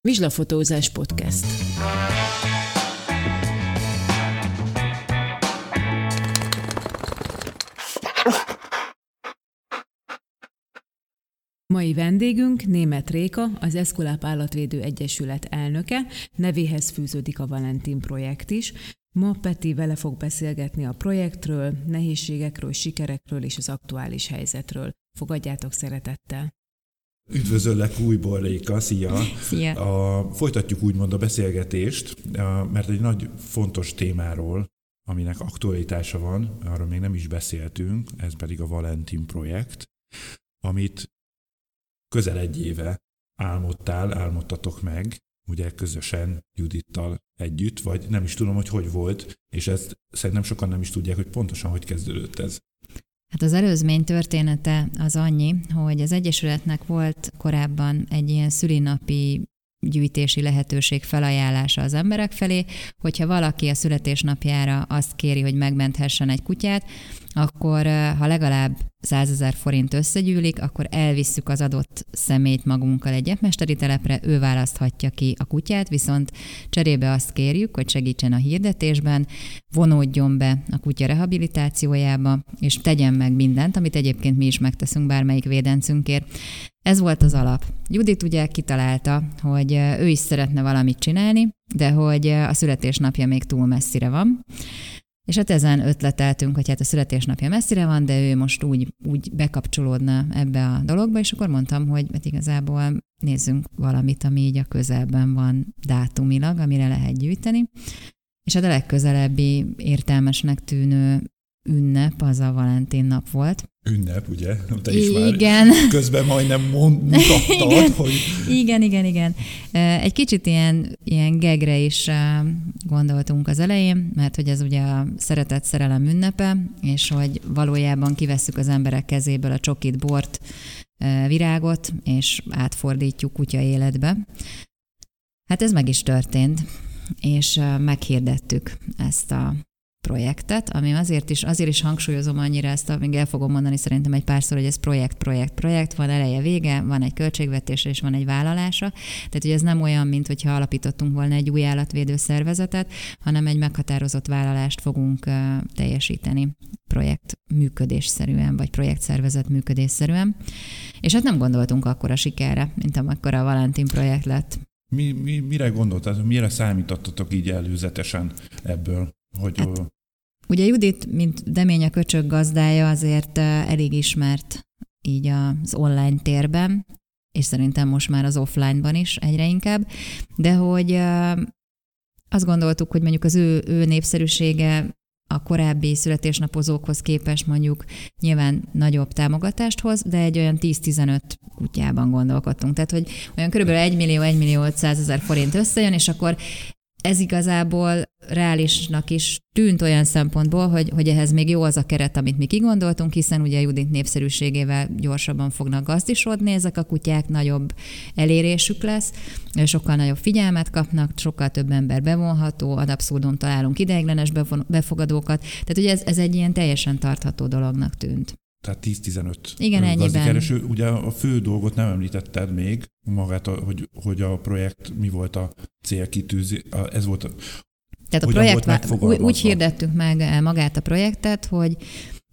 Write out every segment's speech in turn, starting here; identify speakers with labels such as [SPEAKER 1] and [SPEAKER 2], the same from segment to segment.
[SPEAKER 1] Vizslafotózás podcast. Mai vendégünk német Réka, az Eszkuláp Állatvédő Egyesület elnöke, nevéhez fűződik a Valentin projekt is. Ma Peti vele fog beszélgetni a projektről, nehézségekről, sikerekről és az aktuális helyzetről. Fogadjátok szeretettel!
[SPEAKER 2] Üdvözöllek újból, Réka, szia!
[SPEAKER 1] Szia!
[SPEAKER 2] A, folytatjuk úgymond a beszélgetést, mert egy nagy fontos témáról, aminek aktualitása van, arról még nem is beszéltünk, ez pedig a Valentin projekt, amit közel egy éve álmodtál, álmodtatok meg, ugye közösen Judittal együtt, vagy nem is tudom, hogy hogy volt, és ezt szerintem sokan nem is tudják, hogy pontosan hogy kezdődött ez.
[SPEAKER 3] Hát az előzmény története az annyi, hogy az Egyesületnek volt korábban egy ilyen szülinapi gyűjtési lehetőség felajánlása az emberek felé, hogyha valaki a születésnapjára azt kéri, hogy megmenthessen egy kutyát, akkor ha legalább 100 ezer forint összegyűlik, akkor elvisszük az adott szemét magunkkal egy mesteri telepre, ő választhatja ki a kutyát, viszont cserébe azt kérjük, hogy segítsen a hirdetésben, vonódjon be a kutya rehabilitációjába, és tegyen meg mindent, amit egyébként mi is megteszünk bármelyik védencünkért. Ez volt az alap. Judit ugye kitalálta, hogy ő is szeretne valamit csinálni, de hogy a születésnapja még túl messzire van. És hát ezen ötleteltünk, hogy hát a születésnapja messzire van, de ő most úgy, úgy bekapcsolódna ebbe a dologba, és akkor mondtam, hogy hát igazából nézzünk valamit, ami így a közelben van dátumilag, amire lehet gyűjteni. És hát a legközelebbi értelmesnek tűnő ünnep az a Valentin nap volt.
[SPEAKER 2] Ünnep, ugye? Te is
[SPEAKER 3] igen.
[SPEAKER 2] már közben majdnem mond, mutattad,
[SPEAKER 3] igen.
[SPEAKER 2] hogy...
[SPEAKER 3] Igen, igen, igen. Egy kicsit ilyen, ilyen gegre is gondoltunk az elején, mert hogy ez ugye a szeretett szerelem ünnepe, és hogy valójában kivesszük az emberek kezéből a csokit, bort, virágot, és átfordítjuk kutya életbe. Hát ez meg is történt, és meghirdettük ezt a projektet, ami azért is, azért is hangsúlyozom annyira ezt, még el fogom mondani szerintem egy párszor, hogy ez projekt, projekt, projekt, van eleje, vége, van egy költségvetése és van egy vállalása. Tehát, hogy ez nem olyan, mint hogyha alapítottunk volna egy új állatvédő szervezetet, hanem egy meghatározott vállalást fogunk teljesíteni projekt működésszerűen, vagy projektszervezet működésszerűen. És hát nem gondoltunk akkor a sikerre, mint amikor a Valentin projekt lett.
[SPEAKER 2] Mi, mi, mire gondoltad, mire számítottatok így előzetesen ebből? Hogy hát,
[SPEAKER 3] ugye Judit, mint Demény a köcsög gazdája, azért elég ismert így az online térben, és szerintem most már az offline-ban is egyre inkább, de hogy azt gondoltuk, hogy mondjuk az ő, ő népszerűsége a korábbi születésnapozókhoz képest mondjuk nyilván nagyobb támogatást hoz, de egy olyan 10-15 kutyában gondolkodtunk. Tehát, hogy olyan körülbelül 1 millió, 1 millió 500 ezer forint összejön, és akkor ez igazából reálisnak is tűnt olyan szempontból, hogy, hogy ehhez még jó az a keret, amit mi kigondoltunk, hiszen ugye Judit népszerűségével gyorsabban fognak gazdisodni ezek a kutyák, nagyobb elérésük lesz, sokkal nagyobb figyelmet kapnak, sokkal több ember bevonható, ad abszurdum találunk ideiglenes befogadókat, tehát ugye ez, ez egy ilyen teljesen tartható dolognak tűnt.
[SPEAKER 2] Tehát 10-15
[SPEAKER 3] Igen, ennyiben. És
[SPEAKER 2] ugye a fő dolgot nem említetted még, magát, hogy, hogy a projekt mi volt a célkitűzés, ez volt a,
[SPEAKER 3] tehát a projekt, úgy, úgy hirdettük meg magát a projektet, hogy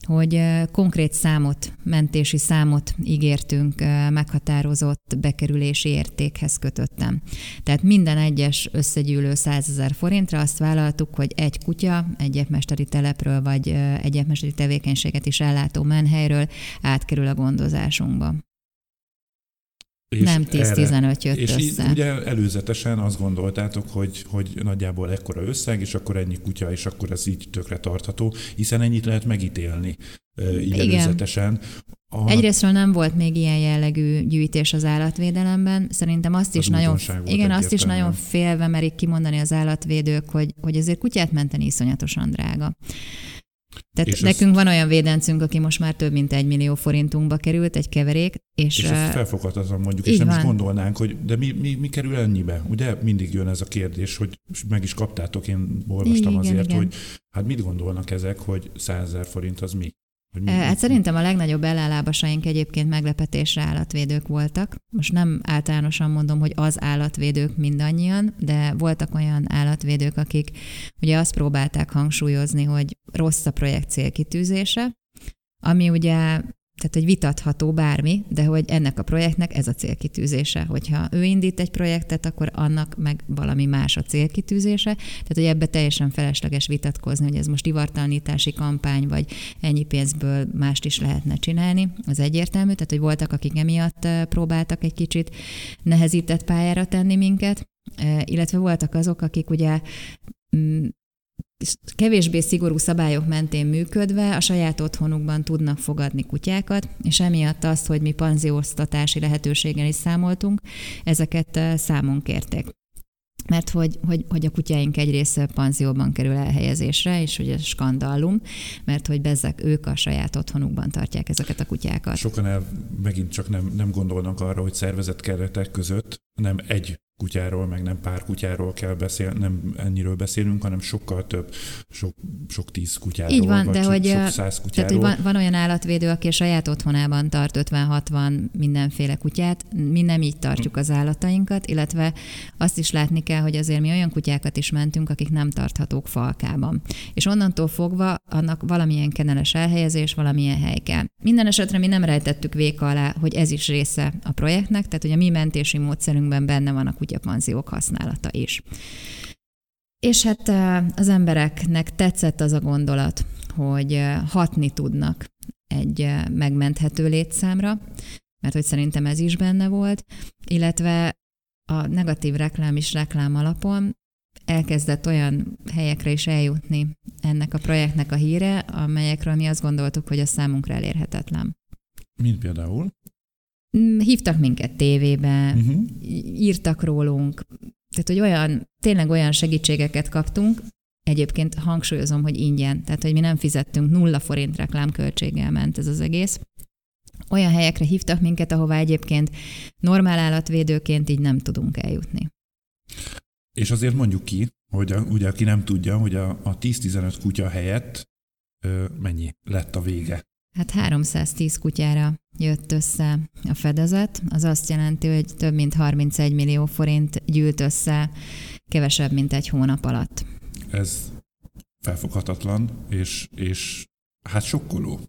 [SPEAKER 3] hogy konkrét számot, mentési számot ígértünk meghatározott bekerülési értékhez kötöttem. Tehát minden egyes összegyűlő 100 ezer forintra azt vállaltuk, hogy egy kutya egy mesteri telepről vagy egy mesteri tevékenységet is ellátó menhelyről átkerül a gondozásunkba. És nem 10-15 jött
[SPEAKER 2] és
[SPEAKER 3] össze.
[SPEAKER 2] És ugye előzetesen azt gondoltátok, hogy, hogy nagyjából ekkora összeg, és akkor ennyi kutya, és akkor ez így tökre tartható, hiszen ennyit lehet megítélni így Igen. előzetesen.
[SPEAKER 3] A... Egyrésztről nem volt még ilyen jellegű gyűjtés az állatvédelemben. Szerintem azt az is nagyon, igen, azt is nagyon félve merik kimondani az állatvédők, hogy, hogy azért kutyát menteni iszonyatosan drága. Tehát és nekünk ezt... van olyan védencünk, aki most már több mint egy millió forintunkba került, egy keverék. És,
[SPEAKER 2] és ezt felfoghatatlan mondjuk, és nem van. is gondolnánk, hogy de mi, mi, mi kerül ennyibe? Ugye mindig jön ez a kérdés, hogy meg is kaptátok, én olvastam igen, azért, igen. hogy hát mit gondolnak ezek, hogy 100 forint az mi?
[SPEAKER 3] Hát szerintem a legnagyobb ellenlábasaink egyébként meglepetésre állatvédők voltak. Most nem általánosan mondom, hogy az állatvédők mindannyian, de voltak olyan állatvédők, akik ugye azt próbálták hangsúlyozni, hogy rossz a projekt célkitűzése, ami ugye tehát egy vitatható bármi, de hogy ennek a projektnek ez a célkitűzése. Hogyha ő indít egy projektet, akkor annak meg valami más a célkitűzése. Tehát, hogy ebbe teljesen felesleges vitatkozni, hogy ez most ivartalanítási kampány, vagy ennyi pénzből mást is lehetne csinálni. Az egyértelmű, tehát, hogy voltak, akik emiatt próbáltak egy kicsit nehezített pályára tenni minket, illetve voltak azok, akik ugye mm, kevésbé szigorú szabályok mentén működve a saját otthonukban tudnak fogadni kutyákat, és emiatt azt, hogy mi panzióztatási lehetőséggel is számoltunk, ezeket számon kérték mert hogy, hogy, hogy a kutyáink egy része panzióban kerül elhelyezésre, és hogy ez skandallum, mert hogy bezzek ők a saját otthonukban tartják ezeket a kutyákat.
[SPEAKER 2] Sokan el megint csak nem, nem gondolnak arra, hogy szervezett keretek között nem egy kutyáról, meg nem pár kutyáról kell beszélni, nem ennyiről beszélünk, hanem sokkal több, sok, sok tíz kutyáról,
[SPEAKER 3] Így van,
[SPEAKER 2] vagy
[SPEAKER 3] de
[SPEAKER 2] sok,
[SPEAKER 3] hogy,
[SPEAKER 2] sok száz kutyáról.
[SPEAKER 3] Tehát, hogy van, van olyan állatvédő, aki a saját otthonában tart 50-60 mindenféle kutyát, mi nem így tartjuk az állatainkat, illetve azt is látni kell, hogy azért mi olyan kutyákat is mentünk, akik nem tarthatók falkában. És onnantól fogva annak valamilyen keneles elhelyezés, valamilyen hely kell. Minden esetre mi nem rejtettük véka alá, hogy ez is része a projektnek, tehát hogy a mi mentési módszerünkben benne van a kutyapanziók használata is. És hát az embereknek tetszett az a gondolat, hogy hatni tudnak egy megmenthető létszámra, mert hogy szerintem ez is benne volt, illetve a negatív reklám is reklám alapon elkezdett olyan helyekre is eljutni ennek a projektnek a híre, amelyekről mi azt gondoltuk, hogy a számunkra elérhetetlen.
[SPEAKER 2] Mint például?
[SPEAKER 3] Mm, hívtak minket tévébe, uh-huh. írtak rólunk, tehát hogy olyan, tényleg olyan segítségeket kaptunk, egyébként hangsúlyozom, hogy ingyen, tehát hogy mi nem fizettünk, nulla forint reklámköltséggel ment ez az egész. Olyan helyekre hívtak minket, ahová egyébként normál állatvédőként így nem tudunk eljutni.
[SPEAKER 2] És azért mondjuk ki, hogy a, ugye aki nem tudja, hogy a, a 10-15 kutya helyett ö, mennyi lett a vége
[SPEAKER 3] Hát 310 kutyára jött össze a fedezet, az azt jelenti, hogy több mint 31 millió forint gyűlt össze kevesebb, mint egy hónap alatt.
[SPEAKER 2] Ez felfoghatatlan, és, és hát sokkoló.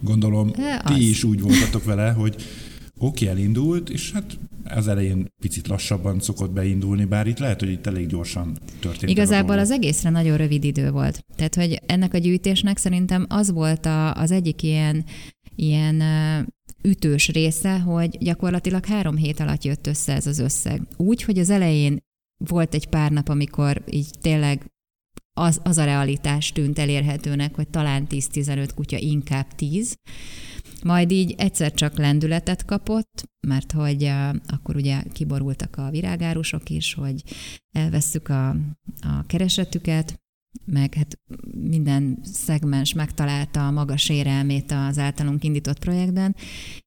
[SPEAKER 2] Gondolom, az. ti is úgy voltatok vele, hogy oké, elindult, és hát az elején picit lassabban szokott beindulni, bár itt lehet, hogy itt elég gyorsan történt.
[SPEAKER 3] Igazából az egészre nagyon rövid idő volt. Tehát, hogy ennek a gyűjtésnek szerintem az volt a, az egyik ilyen, ilyen ütős része, hogy gyakorlatilag három hét alatt jött össze ez az összeg. Úgy, hogy az elején volt egy pár nap, amikor így tényleg az, az a realitás tűnt elérhetőnek, hogy talán 10-15 kutya, inkább 10, majd így egyszer csak lendületet kapott, mert hogy akkor ugye kiborultak a virágárusok is, hogy elvesszük a, a keresetüket, meg hát minden szegmens megtalálta a maga sérelmét az általunk indított projektben,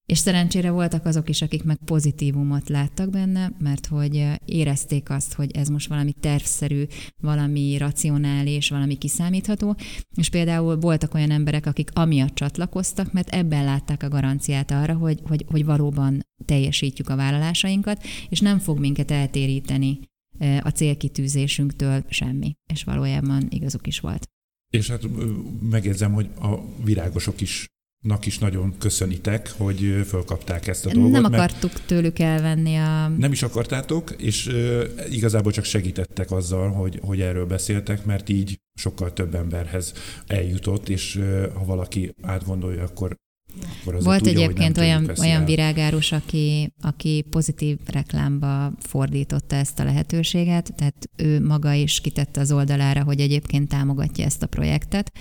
[SPEAKER 3] és szerencsére voltak azok is, akik meg pozitívumot láttak benne, mert hogy érezték azt, hogy ez most valami tervszerű, valami racionális, valami kiszámítható, és például voltak olyan emberek, akik amiatt csatlakoztak, mert ebben látták a garanciát arra, hogy, hogy, hogy valóban teljesítjük a vállalásainkat, és nem fog minket eltéríteni a célkitűzésünktől semmi. És valójában igazuk is volt.
[SPEAKER 2] És hát megjegyzem, hogy a virágosok is nak is nagyon köszönitek, hogy fölkapták ezt a dolgot.
[SPEAKER 3] Nem akartuk tőlük elvenni a...
[SPEAKER 2] Nem is akartátok, és igazából csak segítettek azzal, hogy, hogy erről beszéltek, mert így sokkal több emberhez eljutott, és ha valaki átgondolja, akkor
[SPEAKER 3] volt tudja, egyébként olyan, olyan virágárus, aki, aki pozitív reklámba fordította ezt a lehetőséget, tehát ő maga is kitette az oldalára, hogy egyébként támogatja ezt a projektet,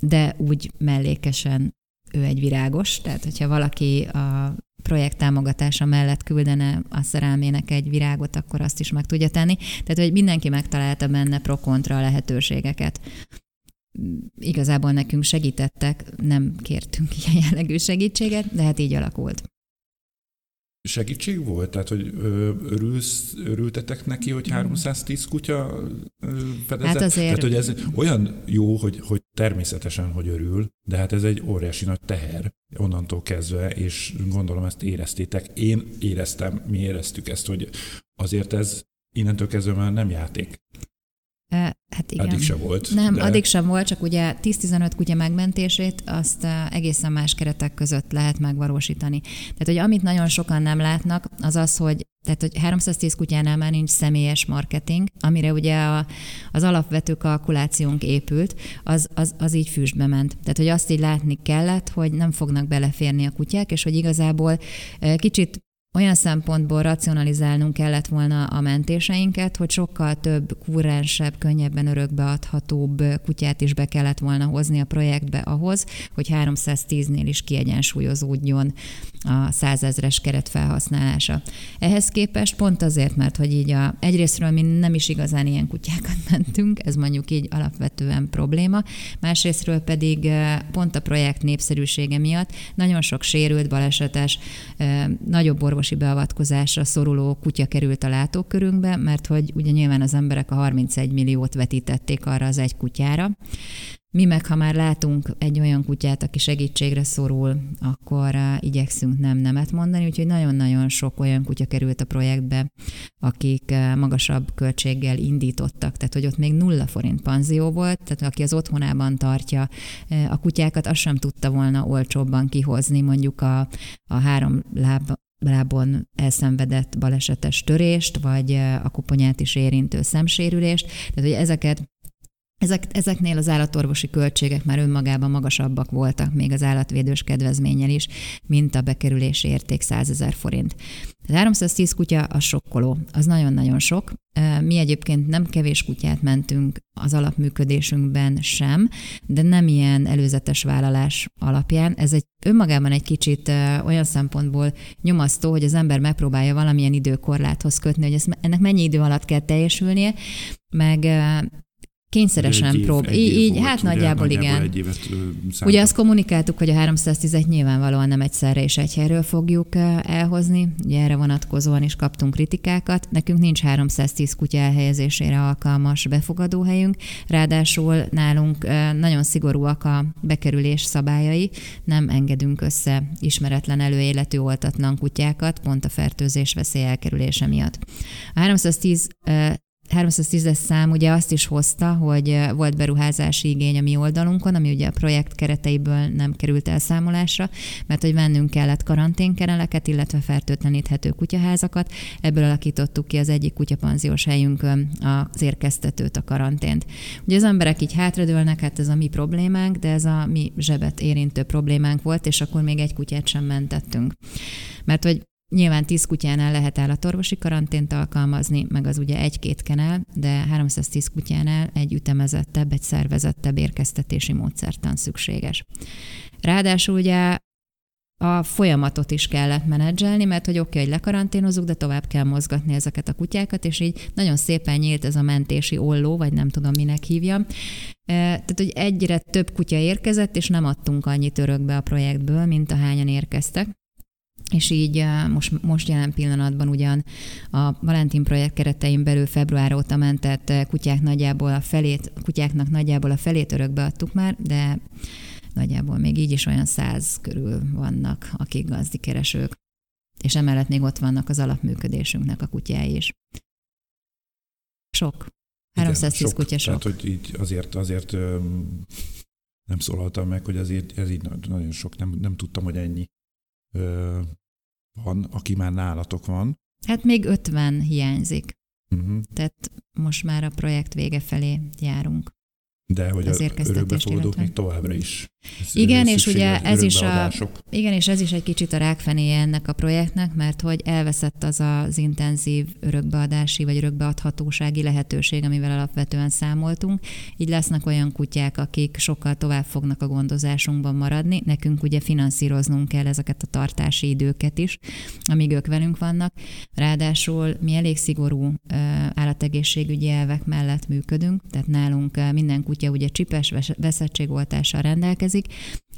[SPEAKER 3] de úgy mellékesen ő egy virágos, tehát hogyha valaki a projekt támogatása mellett küldene a szerelmének egy virágot, akkor azt is meg tudja tenni. Tehát, hogy mindenki megtalálta benne pro-kontra lehetőségeket igazából nekünk segítettek, nem kértünk ilyen jellegű segítséget, de hát így alakult.
[SPEAKER 2] Segítség volt? Tehát, hogy örülsz, örültetek neki, hogy 310 kutya fedezett? Hát azért... Tehát, hogy ez olyan jó, hogy, hogy természetesen, hogy örül, de hát ez egy óriási nagy teher onnantól kezdve, és gondolom ezt éreztétek. Én éreztem, mi éreztük ezt, hogy azért ez innentől kezdve már nem játék.
[SPEAKER 3] Hát igen.
[SPEAKER 2] Addig sem volt.
[SPEAKER 3] Nem, de... addig sem volt, csak ugye 10-15 kutya megmentését azt egészen más keretek között lehet megvalósítani. Tehát, hogy amit nagyon sokan nem látnak, az az, hogy tehát, hogy 310 kutyánál már nincs személyes marketing, amire ugye a, az alapvető kalkulációnk épült, az, az, az így füstbe ment. Tehát, hogy azt így látni kellett, hogy nem fognak beleférni a kutyák, és hogy igazából kicsit olyan szempontból racionalizálnunk kellett volna a mentéseinket, hogy sokkal több kúrensebb, könnyebben örökbeadhatóbb kutyát is be kellett volna hozni a projektbe ahhoz, hogy 310-nél is kiegyensúlyozódjon a százezres keret felhasználása. Ehhez képest pont azért, mert hogy így a, egyrésztről mi nem is igazán ilyen kutyákat mentünk, ez mondjuk így alapvetően probléma, másrésztről pedig pont a projekt népszerűsége miatt nagyon sok sérült, balesetes, nagyobb orvosi beavatkozásra szoruló kutya került a látókörünkbe, mert hogy ugye nyilván az emberek a 31 milliót vetítették arra az egy kutyára, mi meg, ha már látunk egy olyan kutyát, aki segítségre szorul, akkor uh, igyekszünk nem nemet mondani, úgyhogy nagyon-nagyon sok olyan kutya került a projektbe, akik uh, magasabb költséggel indítottak, tehát hogy ott még nulla forint panzió volt, tehát aki az otthonában tartja uh, a kutyákat, azt sem tudta volna olcsóbban kihozni mondjuk a, a három láb lábon elszenvedett balesetes törést, vagy a koponyát is érintő szemsérülést. Tehát, hogy ezeket ezek, ezeknél az állatorvosi költségek már önmagában magasabbak voltak, még az állatvédős kedvezménnyel is, mint a bekerülési érték 100 ezer forint. Az 310 kutya a sokkoló, az nagyon-nagyon sok. Mi egyébként nem kevés kutyát mentünk az alapműködésünkben sem, de nem ilyen előzetes vállalás alapján. Ez egy önmagában egy kicsit olyan szempontból nyomasztó, hogy az ember megpróbálja valamilyen időkorláthoz kötni, hogy ezt, ennek mennyi idő alatt kell teljesülnie, meg Kényszeresen prób. Így, így volt, hát ugye, nagyjából, nagyjából igen. Egy évet, ugye azt kommunikáltuk, hogy a 310 nyilvánvalóan nem egyszerre és egy helyről fogjuk elhozni. Ugye erre vonatkozóan is kaptunk kritikákat. Nekünk nincs 310 kutya elhelyezésére alkalmas befogadóhelyünk. Ráadásul nálunk nagyon szigorúak a bekerülés szabályai. Nem engedünk össze ismeretlen előéletű oltatlan kutyákat, pont a fertőzés veszély elkerülése miatt. A 310 310-es szám ugye azt is hozta, hogy volt beruházási igény a mi oldalunkon, ami ugye a projekt kereteiből nem került elszámolásra, mert hogy vennünk kellett karanténkereleket, illetve fertőtleníthető kutyaházakat. Ebből alakítottuk ki az egyik kutyapanziós helyünkön az érkeztetőt, a karantént. Ugye az emberek így hátradőlnek, hát ez a mi problémánk, de ez a mi zsebet érintő problémánk volt, és akkor még egy kutyát sem mentettünk. Mert hogy Nyilván 10 kutyánál lehet állatorvosi karantént alkalmazni, meg az ugye egy-két kenel, de 310 kutyánál egy ütemezettebb, egy szervezettebb érkeztetési módszertan szükséges. Ráadásul ugye a folyamatot is kellett menedzselni, mert hogy oké, okay, hogy lekaranténozunk, de tovább kell mozgatni ezeket a kutyákat, és így nagyon szépen nyílt ez a mentési olló, vagy nem tudom, minek hívjam. Tehát, hogy egyre több kutya érkezett, és nem adtunk annyit örökbe a projektből, mint ahányan érkeztek és így most, most jelen pillanatban ugyan a Valentin projekt keretein belül február óta mentett kutyák nagyjából a felét, kutyáknak nagyjából a felét örökbe adtuk már, de nagyjából még így is olyan száz körül vannak, akik gazdikeresők. És emellett még ott vannak az alapműködésünknek a kutyái is. Sok. 310 Igen, sok. kutya sok.
[SPEAKER 2] Tehát, hogy így azért, azért nem szólaltam meg, hogy azért ez így nagyon sok, nem, nem tudtam, hogy ennyi van, aki már nálatok van.
[SPEAKER 3] Hát még 50 hiányzik. Uh-huh. Tehát most már a projekt vége felé járunk.
[SPEAKER 2] De hogy az örökbefogadók még továbbra is
[SPEAKER 3] igen, és ugye ez is a, igen, és ez is egy kicsit a rákfenéje ennek a projektnek, mert hogy elveszett az az intenzív örökbeadási vagy örökbeadhatósági lehetőség, amivel alapvetően számoltunk. Így lesznek olyan kutyák, akik sokkal tovább fognak a gondozásunkban maradni. Nekünk ugye finanszíroznunk kell ezeket a tartási időket is, amíg ők velünk vannak. Ráadásul mi elég szigorú állategészségügyi elvek mellett működünk, tehát nálunk minden kutya ugye csipes veszettségoltással rendelkezik,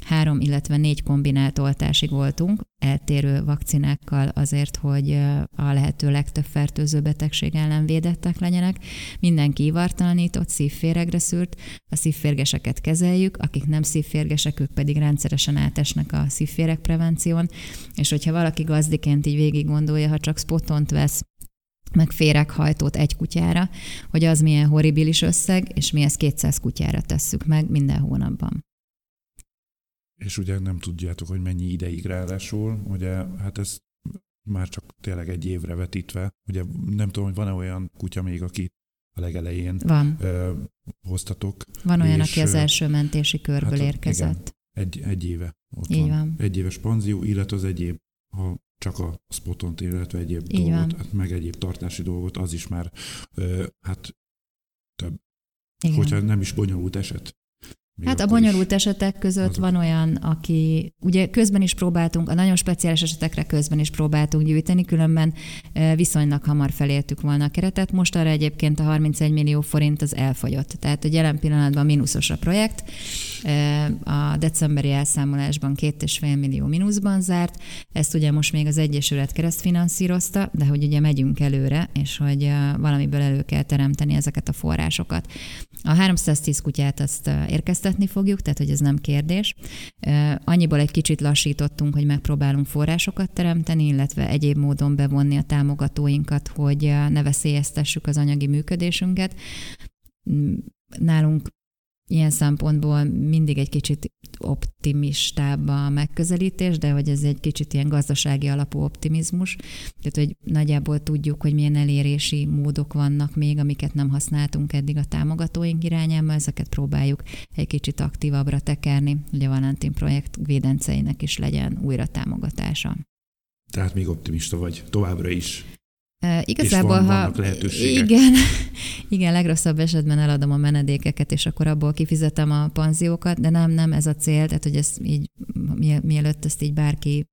[SPEAKER 3] három, illetve négy kombinált oltásig voltunk, eltérő vakcinákkal azért, hogy a lehető legtöbb fertőző betegség ellen védettek legyenek. Mindenki ivartalanított, szívféregre szűrt, a szívférgeseket kezeljük, akik nem szívférgesek, ők pedig rendszeresen átesnek a szívféreg prevención, és hogyha valaki gazdiként így végig gondolja, ha csak spotont vesz, meg féreghajtót egy kutyára, hogy az milyen horribilis összeg, és mi ezt 200 kutyára tesszük meg minden hónapban
[SPEAKER 2] és ugye nem tudjátok, hogy mennyi ideig ráadásul, ugye hát ez már csak tényleg egy évre vetítve, ugye nem tudom, hogy van-e olyan kutya még, aki a legelején
[SPEAKER 3] van.
[SPEAKER 2] Ö, hoztatok.
[SPEAKER 3] Van olyan, és, aki az első mentési körből hát, érkezett.
[SPEAKER 2] Igen, egy, egy éve ott
[SPEAKER 3] Így van. van.
[SPEAKER 2] Egy éves panzió, illetve az egyéb, ha csak a spotont, illetve egyéb Így dolgot, hát meg egyéb tartási dolgot, az is már hát több. Igen. Hogyha nem is bonyolult eset.
[SPEAKER 3] Még hát a bonyolult esetek között azok. van olyan, aki ugye közben is próbáltunk, a nagyon speciális esetekre közben is próbáltunk gyűjteni, különben viszonylag hamar felértük volna a keretet. Most arra egyébként a 31 millió forint az elfogyott. Tehát a jelen pillanatban mínuszos a projekt. A decemberi elszámolásban két és fél millió mínuszban zárt. Ezt ugye most még az Egyesület keresztfinanszírozta, de hogy ugye megyünk előre, és hogy valamiből elő kell teremteni ezeket a forrásokat. A 310 kutyát azt érkeztetni fogjuk, tehát hogy ez nem kérdés. Annyiból egy kicsit lassítottunk, hogy megpróbálunk forrásokat teremteni, illetve egyéb módon bevonni a támogatóinkat, hogy ne veszélyeztessük az anyagi működésünket. Nálunk ilyen szempontból mindig egy kicsit optimistább a megközelítés, de hogy ez egy kicsit ilyen gazdasági alapú optimizmus. Tehát, hogy nagyjából tudjuk, hogy milyen elérési módok vannak még, amiket nem használtunk eddig a támogatóink irányába, ezeket próbáljuk egy kicsit aktívabbra tekerni, hogy a Valentin projekt védenceinek is legyen újra támogatása.
[SPEAKER 2] Tehát még optimista vagy továbbra is.
[SPEAKER 3] Uh, igazából, és van, ha igen, igen, legrosszabb esetben eladom a menedékeket, és akkor abból kifizetem a panziókat, de nem, nem ez a cél, tehát hogy ezt így, mielőtt ezt így bárki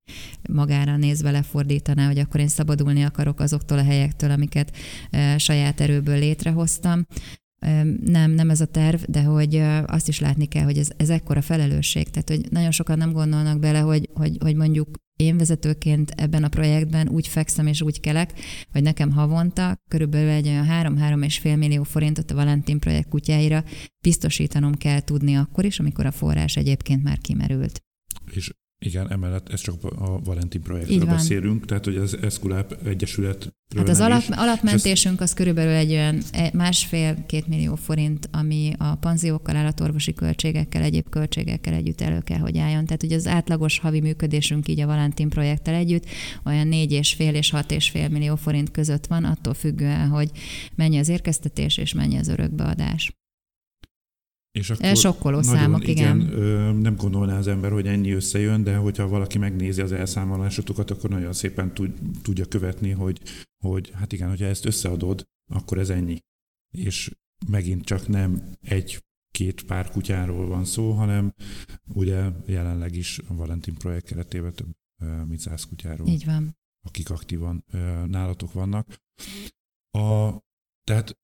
[SPEAKER 3] magára nézve lefordítaná, hogy akkor én szabadulni akarok azoktól a helyektől, amiket uh, saját erőből létrehoztam. Nem, nem ez a terv, de hogy azt is látni kell, hogy ez, ez ekkora felelősség. Tehát, hogy nagyon sokan nem gondolnak bele, hogy, hogy, hogy mondjuk én vezetőként ebben a projektben úgy fekszem és úgy kelek, hogy nekem havonta körülbelül egy olyan 3-3,5 millió forintot a Valentin projekt kutyáira biztosítanom kell tudni akkor is, amikor a forrás egyébként már kimerült.
[SPEAKER 2] És igen, emellett ez csak a Valentin projektről beszélünk, tehát hogy az Esculap Egyesület.
[SPEAKER 3] Hát az alap, alapmentésünk az körülbelül egy olyan e, másfél-két millió forint, ami a panziókkal, állatorvosi költségekkel, egyéb költségekkel együtt elő kell, hogy álljon. Tehát ugye az átlagos havi működésünk így a Valentin projekttel együtt olyan négy és fél és hat és fél millió forint között van, attól függően, hogy mennyi az érkeztetés és mennyi az örökbeadás. És akkor Sokkoló nagyon, számok, igen. igen.
[SPEAKER 2] Nem gondolná az ember, hogy ennyi összejön, de hogyha valaki megnézi az elszámolásotokat, akkor nagyon szépen tud, tudja követni, hogy, hogy hát igen, hogyha ezt összeadod, akkor ez ennyi. És megint csak nem egy két pár kutyáról van szó, hanem ugye jelenleg is a Valentin projekt keretében több mint száz kutyáról.
[SPEAKER 3] Így van.
[SPEAKER 2] Akik aktívan nálatok vannak. A, tehát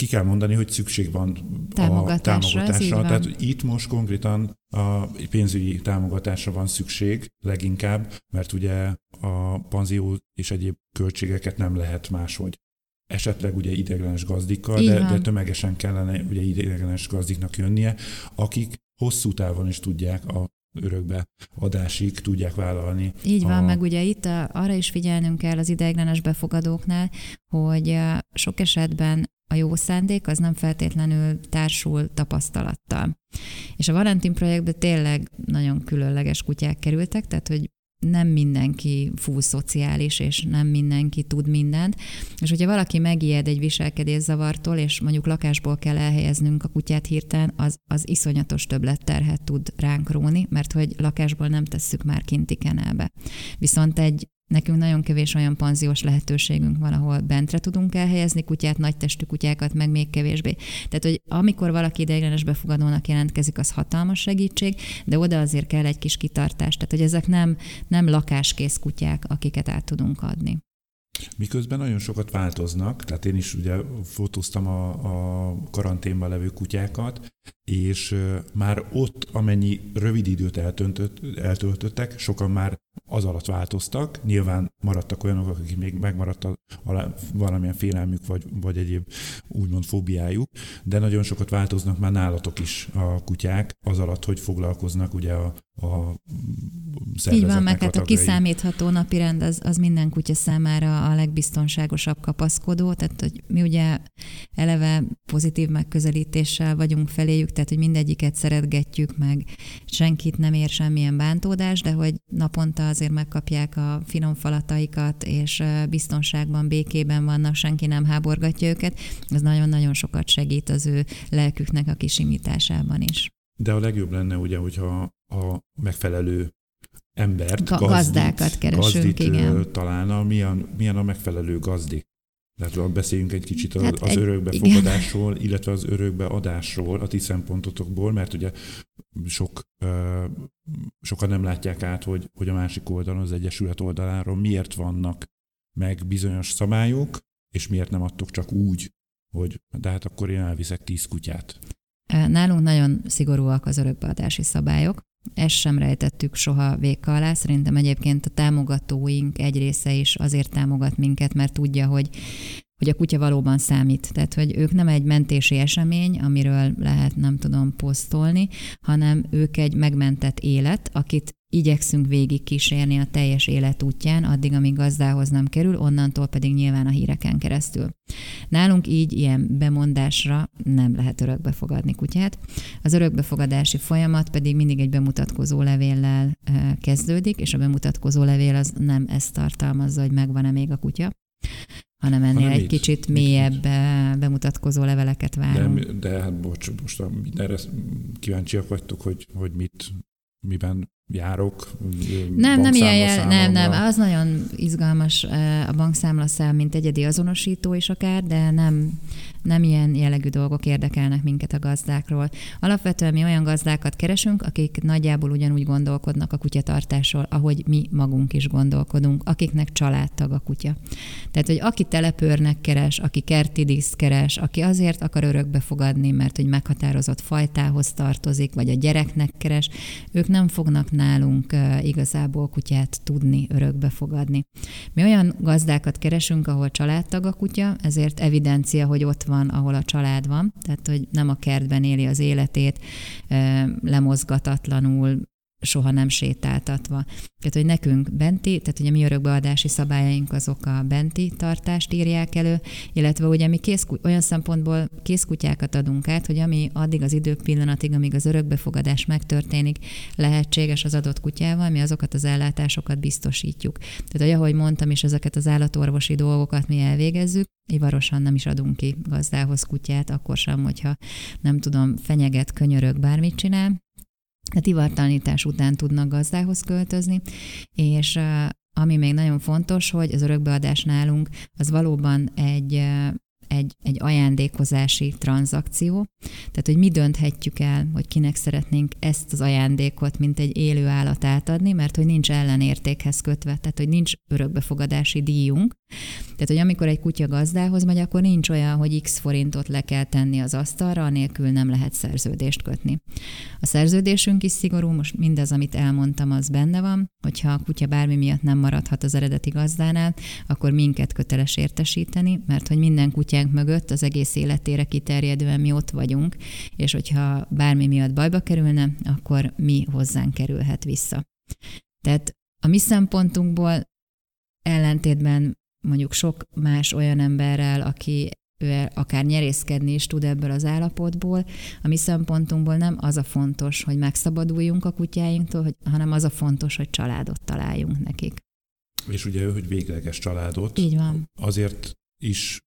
[SPEAKER 2] ki kell mondani, hogy szükség van
[SPEAKER 3] támogatásra,
[SPEAKER 2] a támogatásra. Tehát itt most konkrétan a pénzügyi támogatásra van szükség leginkább, mert ugye a panzió és egyéb költségeket nem lehet máshogy. Esetleg ugye ideiglenes gazdikkal, de, de tömegesen kellene ugye ideiglenes gazdiknak jönnie, akik hosszú távon is tudják a örökbe adásig tudják vállalni.
[SPEAKER 3] Így van, a... meg ugye itt a, arra is figyelnünk kell az ideiglenes befogadóknál, hogy sok esetben a jó szándék az nem feltétlenül társul tapasztalattal. És a Valentin projektben tényleg nagyon különleges kutyák kerültek, tehát hogy nem mindenki full szociális, és nem mindenki tud mindent. És hogyha valaki megijed egy viselkedészavartól, és mondjuk lakásból kell elhelyeznünk a kutyát hirtelen, az, az iszonyatos többletterhet tud ránk róni, mert hogy lakásból nem tesszük már kinti kenelbe. Viszont egy Nekünk nagyon kevés olyan panziós lehetőségünk van, ahol bentre tudunk elhelyezni kutyát, nagy testű kutyákat, meg még kevésbé. Tehát, hogy amikor valaki ideiglenes befogadónak jelentkezik, az hatalmas segítség, de oda azért kell egy kis kitartás. Tehát, hogy ezek nem, nem lakáskész kutyák, akiket át tudunk adni.
[SPEAKER 2] Miközben nagyon sokat változnak, tehát én is ugye fotóztam a, a karanténban levő kutyákat, és már ott, amennyi rövid időt eltöltöttek, sokan már az alatt változtak. Nyilván maradtak olyanok, akik még megmaradt a, a, valamilyen félelmük, vagy, vagy egyéb úgymond fóbiájuk, de nagyon sokat változnak már nálatok is a kutyák, az alatt, hogy foglalkoznak ugye a, a
[SPEAKER 3] Így van, meg hát a kiszámítható napirend az, az minden kutya számára a legbiztonságosabb kapaszkodó, tehát hogy mi ugye eleve pozitív megközelítéssel vagyunk feléjük, tehát hogy mindegyiket szeretgetjük, meg senkit nem ér semmilyen bántódás, de hogy naponta azért megkapják a finom falataikat, és biztonságban, békében vannak, senki nem háborgatja őket, ez nagyon-nagyon sokat segít az ő lelküknek a kisimításában is.
[SPEAKER 2] De a legjobb lenne ugye, hogyha a megfelelő embert,
[SPEAKER 3] Ga- gazdákat keresünk, gazdit igen.
[SPEAKER 2] találna, milyen, milyen a megfelelő gazdi. Tehát beszéljünk egy kicsit az, hát az örökbefogadásról, igen. illetve az örökbeadásról, a ti szempontotokból, mert ugye sok, sokan nem látják át, hogy, hogy a másik oldalon, az Egyesület oldaláról miért vannak meg bizonyos szabályok, és miért nem adtok csak úgy, hogy de hát akkor én elviszek tíz kutyát.
[SPEAKER 3] Nálunk nagyon szigorúak az örökbeadási szabályok. Ezt sem rejtettük soha véka alá. Szerintem egyébként a támogatóink egy része is azért támogat minket, mert tudja, hogy hogy a kutya valóban számít. Tehát, hogy ők nem egy mentési esemény, amiről lehet, nem tudom, posztolni, hanem ők egy megmentett élet, akit igyekszünk végig kísérni a teljes élet útján, addig, amíg gazdához nem kerül, onnantól pedig nyilván a híreken keresztül. Nálunk így ilyen bemondásra nem lehet örökbe fogadni kutyát. Az örökbefogadási folyamat pedig mindig egy bemutatkozó levéllel kezdődik, és a bemutatkozó levél az nem ezt tartalmazza, hogy megvan-e még a kutya, hanem ennél hanem egy így, kicsit mélyebb bemutatkozó leveleket várunk.
[SPEAKER 2] De, de hát bocs, most mindenre kíváncsiak vagytok, hogy, hogy mit, miben járok.
[SPEAKER 3] Nem, nem ilyen jel, nem, nem, az nagyon izgalmas a bankszámlaszám, mint egyedi azonosító is akár, de nem, nem ilyen jellegű dolgok érdekelnek minket a gazdákról. Alapvetően mi olyan gazdákat keresünk, akik nagyjából ugyanúgy gondolkodnak a kutyatartásról, ahogy mi magunk is gondolkodunk, akiknek családtag a kutya. Tehát, hogy aki telepőrnek keres, aki kerti díszt keres, aki azért akar örökbe fogadni, mert hogy meghatározott fajtához tartozik, vagy a gyereknek keres, ők nem fognak nálunk igazából kutyát tudni örökbe fogadni. Mi olyan gazdákat keresünk, ahol családtag a kutya, ezért evidencia, hogy ott van, ahol a család van, tehát hogy nem a kertben éli az életét, lemozgatatlanul, soha nem sétáltatva. Tehát, hogy nekünk benti, tehát ugye mi örökbeadási szabályaink azok a benti tartást írják elő, illetve ugye mi kész, olyan szempontból készkutyákat adunk át, hogy ami addig az időpillanatig, amíg az örökbefogadás megtörténik, lehetséges az adott kutyával, mi azokat az ellátásokat biztosítjuk. Tehát, hogy ahogy mondtam is, ezeket az állatorvosi dolgokat mi elvégezzük, ivarosan nem is adunk ki gazdához kutyát, akkor sem, hogyha nem tudom, fenyeget, könyörög, bármit csinál, tehát ivartalanítás után tudnak gazdához költözni, és ami még nagyon fontos, hogy az örökbeadás nálunk az valóban egy egy, egy ajándékozási tranzakció. Tehát, hogy mi dönthetjük el, hogy kinek szeretnénk ezt az ajándékot, mint egy élő állat átadni, mert hogy nincs ellenértékhez kötve, tehát, hogy nincs örökbefogadási díjunk. Tehát, hogy amikor egy kutya gazdához megy, akkor nincs olyan, hogy x forintot le kell tenni az asztalra, anélkül nem lehet szerződést kötni. A szerződésünk is szigorú, most mindez, amit elmondtam, az benne van, hogyha a kutya bármi miatt nem maradhat az eredeti gazdánál, akkor minket köteles értesíteni, mert hogy minden kutyánk mögött az egész életére kiterjedően mi ott vagyunk, és hogyha bármi miatt bajba kerülne, akkor mi hozzánk kerülhet vissza. Tehát a mi szempontunkból ellentétben mondjuk sok más olyan emberrel, aki ő akár nyerészkedni is tud ebből az állapotból. A mi szempontunkból nem az a fontos, hogy megszabaduljunk a kutyáinktól, hanem az a fontos, hogy családot találjunk nekik.
[SPEAKER 2] És ugye, hogy végleges családot.
[SPEAKER 3] Így van.
[SPEAKER 2] Azért is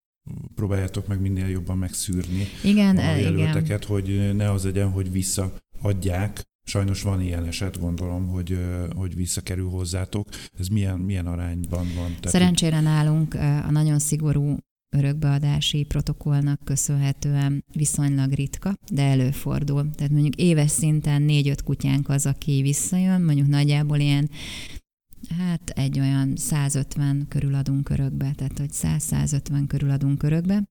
[SPEAKER 2] próbáljátok meg minél jobban megszűrni
[SPEAKER 3] igen,
[SPEAKER 2] a jelölteket, igen. hogy ne az legyen, hogy visszaadják. Sajnos van ilyen eset, gondolom, hogy, hogy visszakerül hozzátok. Ez milyen, milyen arányban van? Tehát
[SPEAKER 3] Szerencsére nálunk a nagyon szigorú örökbeadási protokollnak köszönhetően viszonylag ritka, de előfordul. Tehát mondjuk éves szinten négy-öt kutyánk az, aki visszajön, mondjuk nagyjából ilyen Hát egy olyan 150 körül adunk körökbe, tehát hogy 100-150 körül adunk körökbe.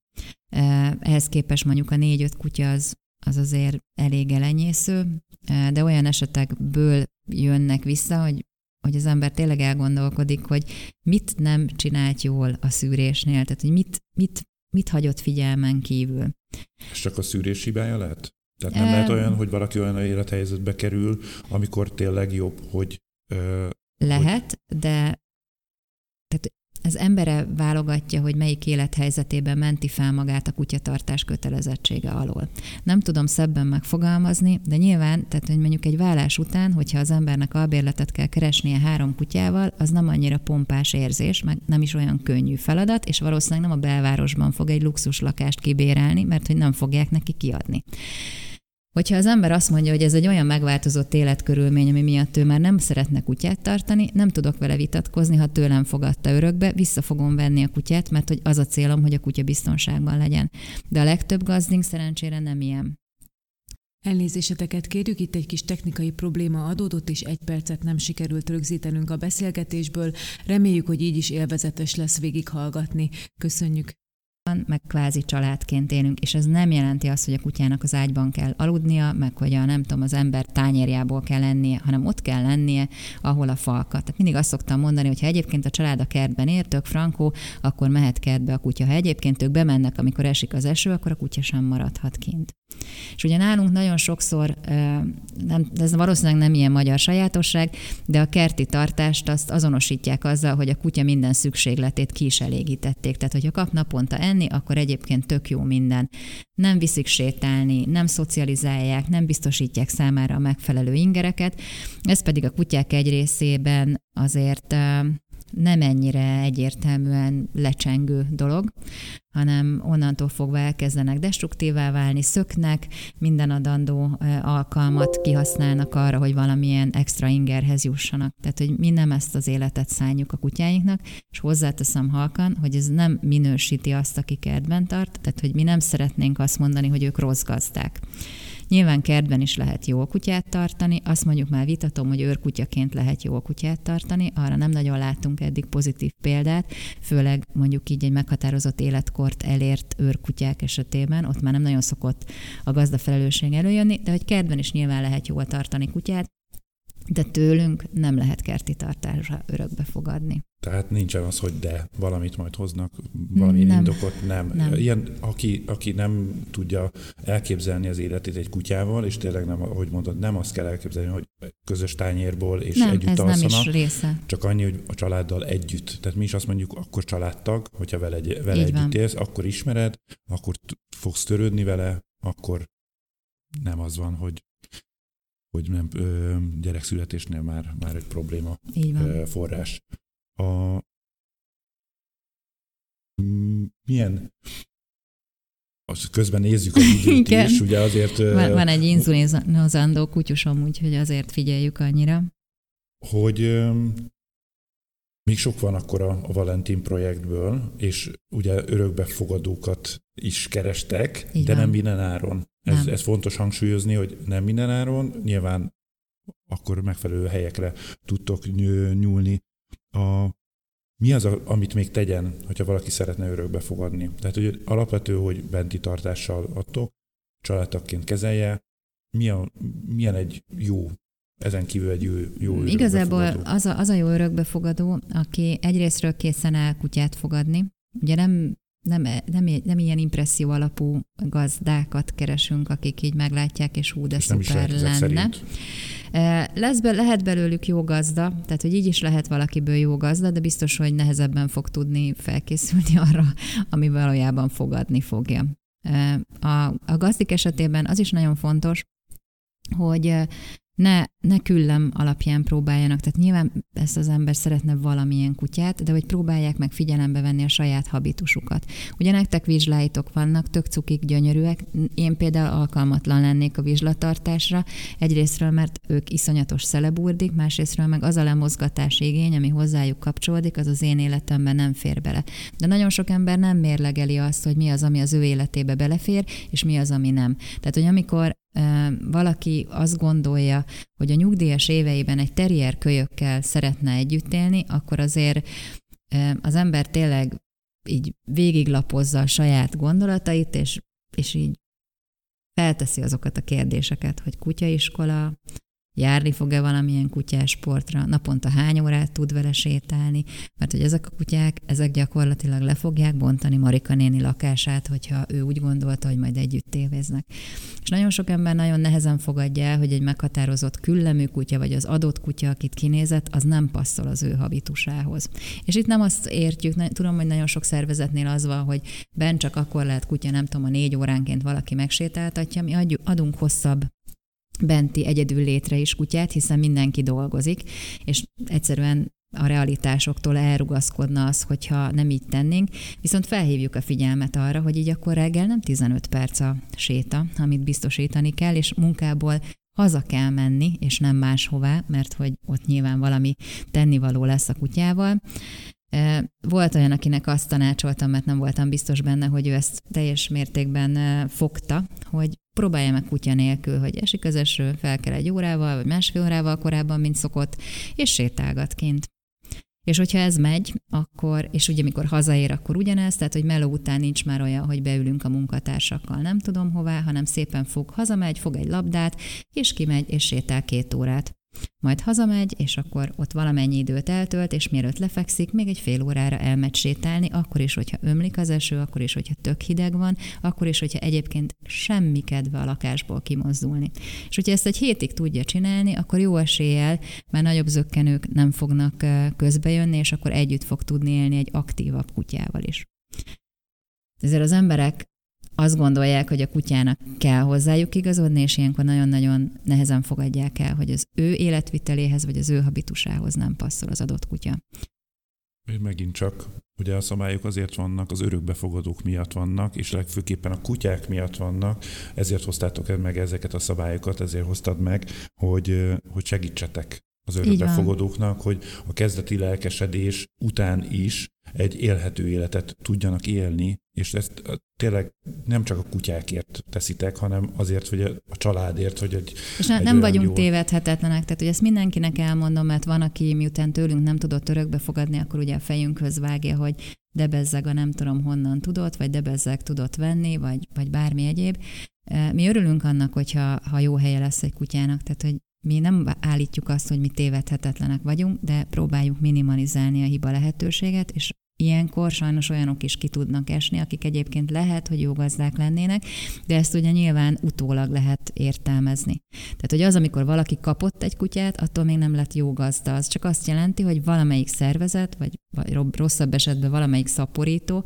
[SPEAKER 3] Ehhez képest mondjuk a négy-öt kutya az az azért elég elenyésző, de olyan esetekből jönnek vissza, hogy hogy az ember tényleg elgondolkodik, hogy mit nem csinált jól a szűrésnél, tehát hogy mit, mit, mit hagyott figyelmen kívül.
[SPEAKER 2] És csak a szűrés hibája lehet? Tehát nem e... lehet olyan, hogy valaki olyan élethelyzetbe kerül, amikor tényleg jobb, hogy... Ö,
[SPEAKER 3] lehet, hogy... de tehát az embere válogatja, hogy melyik élethelyzetében menti fel magát a kutyatartás kötelezettsége alól. Nem tudom szebben megfogalmazni, de nyilván, tehát hogy mondjuk egy vállás után, hogyha az embernek albérletet kell keresnie három kutyával, az nem annyira pompás érzés, meg nem is olyan könnyű feladat, és valószínűleg nem a belvárosban fog egy luxus lakást kibérelni, mert hogy nem fogják neki kiadni. Hogyha az ember azt mondja, hogy ez egy olyan megváltozott életkörülmény, ami miatt ő már nem szeretne kutyát tartani, nem tudok vele vitatkozni, ha tőlem fogadta örökbe, vissza fogom venni a kutyát, mert hogy az a célom, hogy a kutya biztonságban legyen. De a legtöbb gazdink szerencsére nem ilyen.
[SPEAKER 1] Elnézéseteket kérjük, itt egy kis technikai probléma adódott, és egy percet nem sikerült rögzítenünk a beszélgetésből. Reméljük, hogy így is élvezetes lesz végighallgatni. Köszönjük
[SPEAKER 3] meg kvázi családként élünk, és ez nem jelenti azt, hogy a kutyának az ágyban kell aludnia, meg hogy a nem tudom, az ember tányérjából kell lennie, hanem ott kell lennie, ahol a falka. Tehát mindig azt szoktam mondani, hogy ha egyébként a család a kertben ér, tök frankó, akkor mehet kertbe a kutya. Ha egyébként ők bemennek, amikor esik az eső, akkor a kutya sem maradhat kint. És ugye nálunk nagyon sokszor, nem, ez valószínűleg nem ilyen magyar sajátosság, de a kerti tartást azt azonosítják azzal, hogy a kutya minden szükségletét ki is elégítették. Tehát, hogyha kap naponta enni, akkor egyébként tök jó minden. Nem viszik sétálni, nem szocializálják, nem biztosítják számára a megfelelő ingereket. Ez pedig a kutyák egy részében azért nem ennyire egyértelműen lecsengő dolog, hanem onnantól fogva elkezdenek destruktívá válni, szöknek, minden adandó alkalmat kihasználnak arra, hogy valamilyen extra ingerhez jussanak. Tehát, hogy mi nem ezt az életet szálljuk a kutyáinknak, és hozzáteszem halkan, hogy ez nem minősíti azt, aki kertben tart, tehát, hogy mi nem szeretnénk azt mondani, hogy ők rossz gazdák. Nyilván kertben is lehet jó kutyát tartani, azt mondjuk már vitatom, hogy őrkutyaként lehet jó kutyát tartani, arra nem nagyon látunk eddig pozitív példát, főleg mondjuk így egy meghatározott életkort elért őrkutyák esetében, ott már nem nagyon szokott a gazda felelősség előjönni, de hogy kertben is nyilván lehet jól tartani kutyát, de tőlünk nem lehet kerti tartásra örökbe fogadni.
[SPEAKER 2] Tehát nincsen az, hogy de valamit majd hoznak, valami nem, indokot nem. nem. Ilyen, aki, aki nem tudja elképzelni az életét egy kutyával, és tényleg nem, ahogy mondod, nem azt kell elképzelni, hogy közös tányérból és nem, együtt
[SPEAKER 3] ez
[SPEAKER 2] alszanak.
[SPEAKER 3] nem is része.
[SPEAKER 2] Csak annyi, hogy a családdal együtt. Tehát mi is azt mondjuk, akkor családtag, hogyha vele, vele együtt van. élsz, akkor ismered, akkor fogsz törődni vele, akkor nem az van, hogy hogy nem ö, gyerekszületésnél már, már egy probléma
[SPEAKER 3] Így van. Ö,
[SPEAKER 2] forrás. A, milyen az közben nézzük az időt is, ugye azért...
[SPEAKER 3] Van, van egy inzulinozandó kutyusom, úgyhogy azért figyeljük annyira.
[SPEAKER 2] Hogy még sok van akkor a, a Valentin projektből, és ugye örökbefogadókat is kerestek, Igen. de nem minden áron. Ez, ez fontos hangsúlyozni, hogy nem minden áron, nyilván akkor megfelelő helyekre tudtok nyúlni. A, mi az, a, amit még tegyen, hogyha valaki szeretne örökbe fogadni? Tehát, hogy alapvető, hogy benti tartással adtok, családtakként kezelje, mi a, milyen egy jó ezen kívül egy jó, jó
[SPEAKER 3] Igazából az a, az a jó örökbefogadó, aki egyrésztről készen áll kutyát fogadni. Ugye nem nem, nem, nem ilyen impresszió alapú gazdákat keresünk, akik így meglátják, és hú, de és szuper lenne. Lesz be, lehet belőlük jó gazda, tehát hogy így is lehet valakiből jó gazda, de biztos, hogy nehezebben fog tudni felkészülni arra, ami valójában fogadni fogja. A, a gazdik esetében az is nagyon fontos, hogy ne, ne küllem alapján próbáljanak. Tehát nyilván ezt az ember szeretne valamilyen kutyát, de hogy próbálják meg figyelembe venni a saját habitusukat. Ugye nektek vizsláitok vannak, tök cukik, gyönyörűek. Én például alkalmatlan lennék a vizslatartásra. Egyrésztről, mert ők iszonyatos szeleburdik, másrésztről meg az a lemozgatás igény, ami hozzájuk kapcsolódik, az az én életemben nem fér bele. De nagyon sok ember nem mérlegeli azt, hogy mi az, ami az ő életébe belefér, és mi az, ami nem. Tehát, hogy amikor valaki azt gondolja, hogy a nyugdíjas éveiben egy terrier kölyökkel szeretne együtt élni, akkor azért az ember tényleg így végiglapozza a saját gondolatait, és, és így felteszi azokat a kérdéseket, hogy kutyaiskola, járni fog-e valamilyen kutyás sportra, naponta hány órát tud vele sétálni, mert hogy ezek a kutyák, ezek gyakorlatilag le fogják bontani Marika néni lakását, hogyha ő úgy gondolta, hogy majd együtt tévéznek. És nagyon sok ember nagyon nehezen fogadja el, hogy egy meghatározott küllemű kutya, vagy az adott kutya, akit kinézett, az nem passzol az ő habitusához. És itt nem azt értjük, tudom, hogy nagyon sok szervezetnél az van, hogy ben csak akkor lehet kutya, nem tudom, a négy óránként valaki megsétáltatja, mi adunk hosszabb benti egyedül létre is kutyát, hiszen mindenki dolgozik, és egyszerűen a realitásoktól elrugaszkodna az, hogyha nem így tennénk, viszont felhívjuk a figyelmet arra, hogy így akkor reggel nem 15 perc a séta, amit biztosítani kell, és munkából haza kell menni, és nem máshová, mert hogy ott nyilván valami tennivaló lesz a kutyával. Volt olyan, akinek azt tanácsoltam, mert nem voltam biztos benne, hogy ő ezt teljes mértékben fogta, hogy próbálja meg kutya nélkül, hogy esik az eső, fel kell egy órával, vagy másfél órával korábban, mint szokott, és sétálgat kint. És hogyha ez megy, akkor, és ugye amikor hazaér, akkor ugyanez, tehát hogy meló után nincs már olyan, hogy beülünk a munkatársakkal, nem tudom hová, hanem szépen fog, hazamegy, fog egy labdát, és kimegy, és sétál két órát. Majd hazamegy, és akkor ott valamennyi időt eltölt, és mielőtt lefekszik, még egy fél órára elmegy sétálni, akkor is, hogyha ömlik az eső, akkor is, hogyha tök hideg van, akkor is, hogyha egyébként semmi kedve a lakásból kimozdulni. És hogyha ezt egy hétig tudja csinálni, akkor jó eséllyel, mert nagyobb zöggenők nem fognak közbejönni, és akkor együtt fog tudni élni egy aktívabb kutyával is. Ezért az emberek azt gondolják, hogy a kutyának kell hozzájuk igazodni, és ilyenkor nagyon-nagyon nehezen fogadják el, hogy az ő életviteléhez vagy az ő habitusához nem passzol az adott kutya.
[SPEAKER 2] Megint csak, ugye a szabályok azért vannak, az örökbefogadók miatt vannak, és legfőképpen a kutyák miatt vannak, ezért hoztátok meg ezeket a szabályokat, ezért hoztad meg, hogy, hogy segítsetek az örökbefogadóknak, hogy a kezdeti lelkesedés után is egy élhető életet tudjanak élni, és ezt tényleg nem csak a kutyákért teszitek, hanem azért, hogy a családért, hogy egy
[SPEAKER 3] És ne,
[SPEAKER 2] egy
[SPEAKER 3] nem vagyunk
[SPEAKER 2] jó...
[SPEAKER 3] tévedhetetlenek, tehát hogy ezt mindenkinek elmondom, mert van, aki miután tőlünk nem tudott örökbe fogadni, akkor ugye a fejünkhöz vágja, hogy debezzeg a nem tudom honnan tudott, vagy debezzeg tudott venni, vagy, vagy bármi egyéb. Mi örülünk annak, hogyha ha jó helye lesz egy kutyának, tehát hogy mi nem állítjuk azt, hogy mi tévedhetetlenek vagyunk, de próbáljuk minimalizálni a hiba lehetőséget, és Ilyenkor sajnos olyanok is ki tudnak esni, akik egyébként lehet, hogy jó gazdák lennének, de ezt ugye nyilván utólag lehet értelmezni. Tehát, hogy az, amikor valaki kapott egy kutyát, attól még nem lett jó gazda. Az csak azt jelenti, hogy valamelyik szervezet, vagy, rosszabb esetben valamelyik szaporító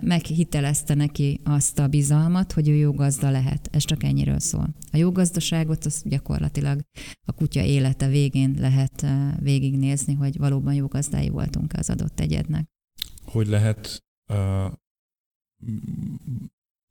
[SPEAKER 3] meghitelezte neki azt a bizalmat, hogy ő jó gazda lehet. Ez csak ennyiről szól. A jó gazdaságot az gyakorlatilag a kutya élete végén lehet eh, végignézni, hogy valóban jó gazdái voltunk az adott egyednek
[SPEAKER 2] hogy lehet uh,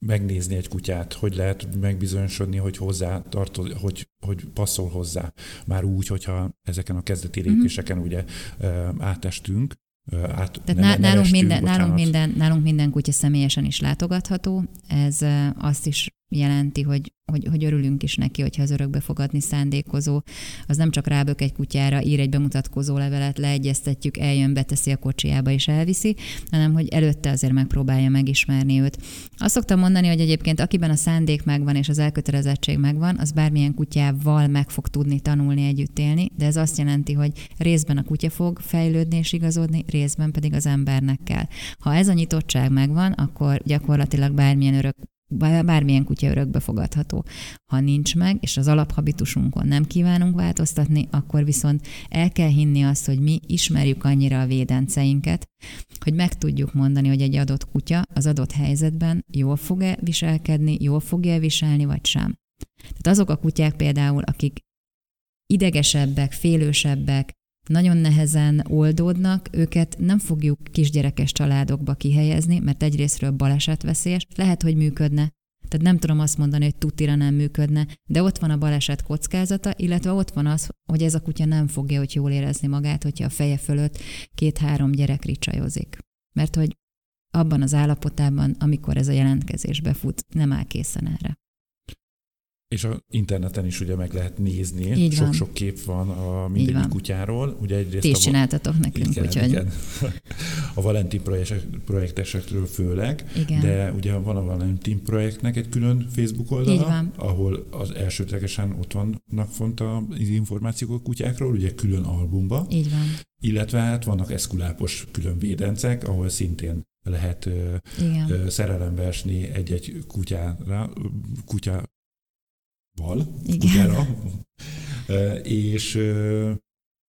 [SPEAKER 2] megnézni egy kutyát, hogy lehet megbizonyosodni, hogy hozzá tartoz, hogy, hogy passzol hozzá. Már úgy, hogyha ezeken a kezdeti mhm. lépéseken mm-hmm. ugye uh, átestünk, át,
[SPEAKER 3] Tehát ne, nálunk, minden, nálunk, minden, nálunk minden kutya személyesen is látogatható. Ez azt is jelenti, hogy, hogy, hogy örülünk is neki, hogyha az örökbefogadni szándékozó, az nem csak rábök egy kutyára, ír egy bemutatkozó levelet, leegyeztetjük, eljön, beteszi a kocsiába és elviszi, hanem hogy előtte azért megpróbálja megismerni őt. Azt szoktam mondani, hogy egyébként akiben a szándék megvan és az elkötelezettség megvan, az bármilyen kutyával meg fog tudni tanulni együtt élni, de ez azt jelenti, hogy részben a kutya fog fejlődni és igazodni, részben pedig az embernek kell. Ha ez a nyitottság megvan, akkor gyakorlatilag bármilyen örök bármilyen kutya örökbe fogadható. Ha nincs meg, és az alaphabitusunkon nem kívánunk változtatni, akkor viszont el kell hinni azt, hogy mi ismerjük annyira a védenceinket, hogy meg tudjuk mondani, hogy egy adott kutya az adott helyzetben jól fog-e viselkedni, jól fogja viselni, vagy sem. Tehát azok a kutyák például, akik idegesebbek, félősebbek, nagyon nehezen oldódnak, őket nem fogjuk kisgyerekes családokba kihelyezni, mert egyrésztről balesetveszélyes, lehet, hogy működne, tehát nem tudom azt mondani, hogy tutira nem működne, de ott van a baleset kockázata, illetve ott van az, hogy ez a kutya nem fogja hogy jól érezni magát, hogyha a feje fölött két-három gyerek ricsajozik. Mert hogy abban az állapotában, amikor ez a jelentkezés befut, nem áll készen erre.
[SPEAKER 2] És a interneten is ugye meg lehet nézni, sok-sok kép van a mindegyik
[SPEAKER 3] van.
[SPEAKER 2] kutyáról. Ugye egyrészt
[SPEAKER 3] Ti is
[SPEAKER 2] a,
[SPEAKER 3] csináltatok nekünk,
[SPEAKER 2] igen,
[SPEAKER 3] úgyhogy
[SPEAKER 2] igen. A Valentin projek- projektesekről főleg,
[SPEAKER 3] Igen.
[SPEAKER 2] de ugye van a Valentin projektnek egy külön Facebook oldala, ahol az elsődlegesen ott vannak font az információk a kutyákról, ugye külön albumba,
[SPEAKER 3] így van.
[SPEAKER 2] illetve hát vannak eszkulápos külön védencek, ahol szintén lehet
[SPEAKER 3] Igen.
[SPEAKER 2] szerelembe esni egy-egy kutyára, kutyával,
[SPEAKER 3] Igen.
[SPEAKER 2] kutyára, Ö, és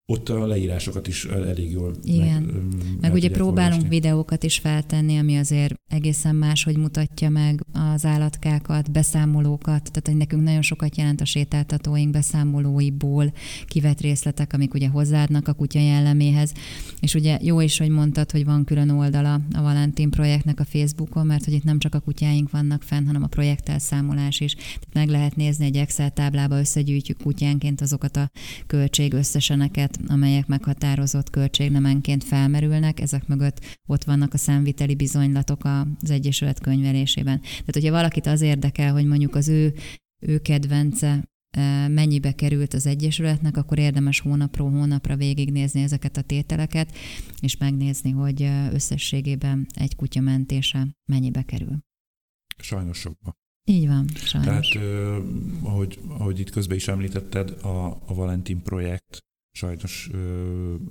[SPEAKER 2] ott a leírásokat is elég jól
[SPEAKER 3] Igen.
[SPEAKER 2] meg,
[SPEAKER 3] Meg ugye próbálunk
[SPEAKER 2] olvasni.
[SPEAKER 3] videókat is feltenni, ami azért egészen más, hogy mutatja meg az állatkákat, beszámolókat, tehát hogy nekünk nagyon sokat jelent a sétáltatóink beszámolóiból kivett részletek, amik ugye hozzáadnak a kutya jelleméhez. És ugye jó is, hogy mondtad, hogy van külön oldala a Valentin projektnek a Facebookon, mert hogy itt nem csak a kutyáink vannak fenn, hanem a projektelszámolás is. Tehát meg lehet nézni egy Excel táblába, összegyűjtjük kutyánként azokat a amelyek meghatározott költségnemenként felmerülnek, ezek mögött ott vannak a számviteli bizonylatok az Egyesület könyvelésében. Tehát, hogyha valakit az érdekel, hogy mondjuk az ő, ő kedvence eh, mennyibe került az Egyesületnek, akkor érdemes hónapról hónapra végignézni ezeket a tételeket, és megnézni, hogy eh, összességében egy kutya mentése mennyibe kerül.
[SPEAKER 2] Sajnos sokba.
[SPEAKER 3] Így van, sajnos.
[SPEAKER 2] Tehát, ö, ahogy, ahogy itt közben is említetted, a, a Valentin projekt sajnos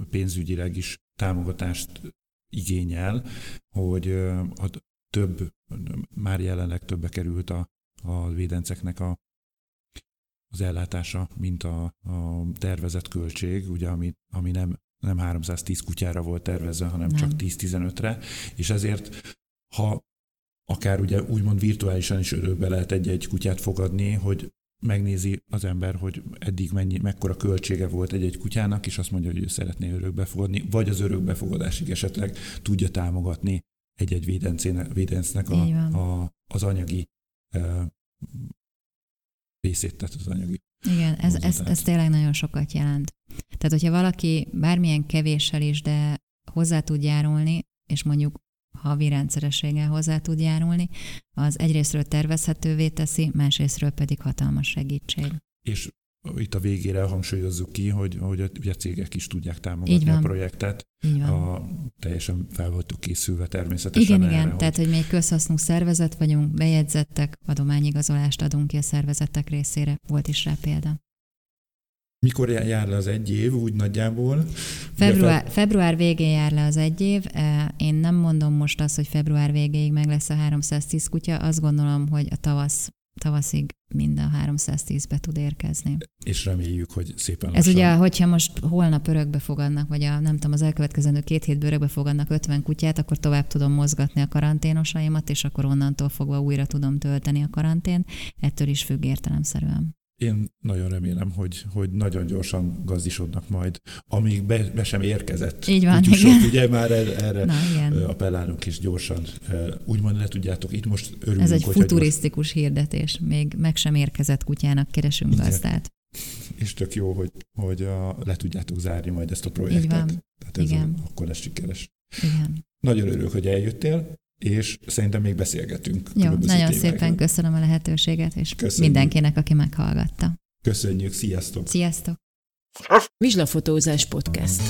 [SPEAKER 2] pénzügyileg is támogatást igényel, hogy a több, már jelenleg többe került a, a védenceknek a, az ellátása, mint a, a tervezett költség, ugye, ami, ami nem, nem 310 kutyára volt tervezve, hanem
[SPEAKER 3] Nem.
[SPEAKER 2] csak 10-15-re, és ezért ha akár ugye úgymond virtuálisan is örökbe lehet egy-egy kutyát fogadni, hogy megnézi az ember, hogy eddig mennyi, mekkora költsége volt egy-egy kutyának, és azt mondja, hogy ő szeretné örökbe fogadni, vagy az örökbefogadásig esetleg tudja támogatni egy-egy védencnek a, a, az anyagi uh, részét, tehát az anyagi.
[SPEAKER 3] Igen, ez, ez, ez tényleg nagyon sokat jelent. Tehát, hogyha valaki bármilyen kevéssel is, de hozzá tud járulni, és mondjuk havi rendszerességgel hozzá tud járulni, az egyrésztről tervezhetővé teszi, másrésztről pedig hatalmas segítség.
[SPEAKER 2] És itt a végére hangsúlyozzuk ki, hogy, hogy a, ugye a cégek is tudják támogatni a projektet. A, teljesen fel voltunk készülve természetesen
[SPEAKER 3] Igen,
[SPEAKER 2] erre,
[SPEAKER 3] igen,
[SPEAKER 2] hogy-
[SPEAKER 3] tehát, hogy még közhasznú szervezet vagyunk, bejegyzettek, adományigazolást adunk ki a szervezetek részére. Volt is rá példa.
[SPEAKER 2] Mikor jár le az egy év, úgy nagyjából?
[SPEAKER 3] Február, február végén jár le az egy év. Én nem mondom most azt, hogy február végéig meg lesz a 310 kutya. Azt gondolom, hogy a tavasz, tavaszig mind a 310-be tud érkezni.
[SPEAKER 2] És reméljük, hogy szépen
[SPEAKER 3] Ez
[SPEAKER 2] lassan.
[SPEAKER 3] ugye, hogyha most holnap örökbe fogadnak, vagy a, nem tudom, az elkövetkezendő két hétből örökbe fogadnak 50 kutyát, akkor tovább tudom mozgatni a karanténosaimat, és akkor onnantól fogva újra tudom tölteni a karantén. Ettől is függ értelemszerűen.
[SPEAKER 2] Én nagyon remélem, hogy, hogy nagyon gyorsan gazdisodnak majd, amíg be, be sem érkezett.
[SPEAKER 3] Így van,
[SPEAKER 2] kutyusok,
[SPEAKER 3] igen.
[SPEAKER 2] Ugye már erre, erre
[SPEAKER 3] Na igen.
[SPEAKER 2] appellálunk is gyorsan. Úgymond le tudjátok, itt most örülünk,
[SPEAKER 3] Ez egy futurisztikus hirdetés. Még meg sem érkezett kutyának keresünk
[SPEAKER 2] Igen.
[SPEAKER 3] gazdát.
[SPEAKER 2] Gyors, és tök jó, hogy, hogy a, le tudjátok zárni majd ezt a projektet.
[SPEAKER 3] Így van.
[SPEAKER 2] Tehát ez
[SPEAKER 3] Igen.
[SPEAKER 2] A, akkor lesz sikeres.
[SPEAKER 3] Igen.
[SPEAKER 2] Nagyon örülök, hogy eljöttél, és szerintem még beszélgetünk.
[SPEAKER 3] Jó, nagyon szépen köszönöm a lehetőséget, és
[SPEAKER 2] Köszönjük.
[SPEAKER 3] mindenkinek, aki meghallgatta.
[SPEAKER 2] Köszönjük, sziasztok!
[SPEAKER 3] Sziasztok!
[SPEAKER 1] Vizslafotózás podcast.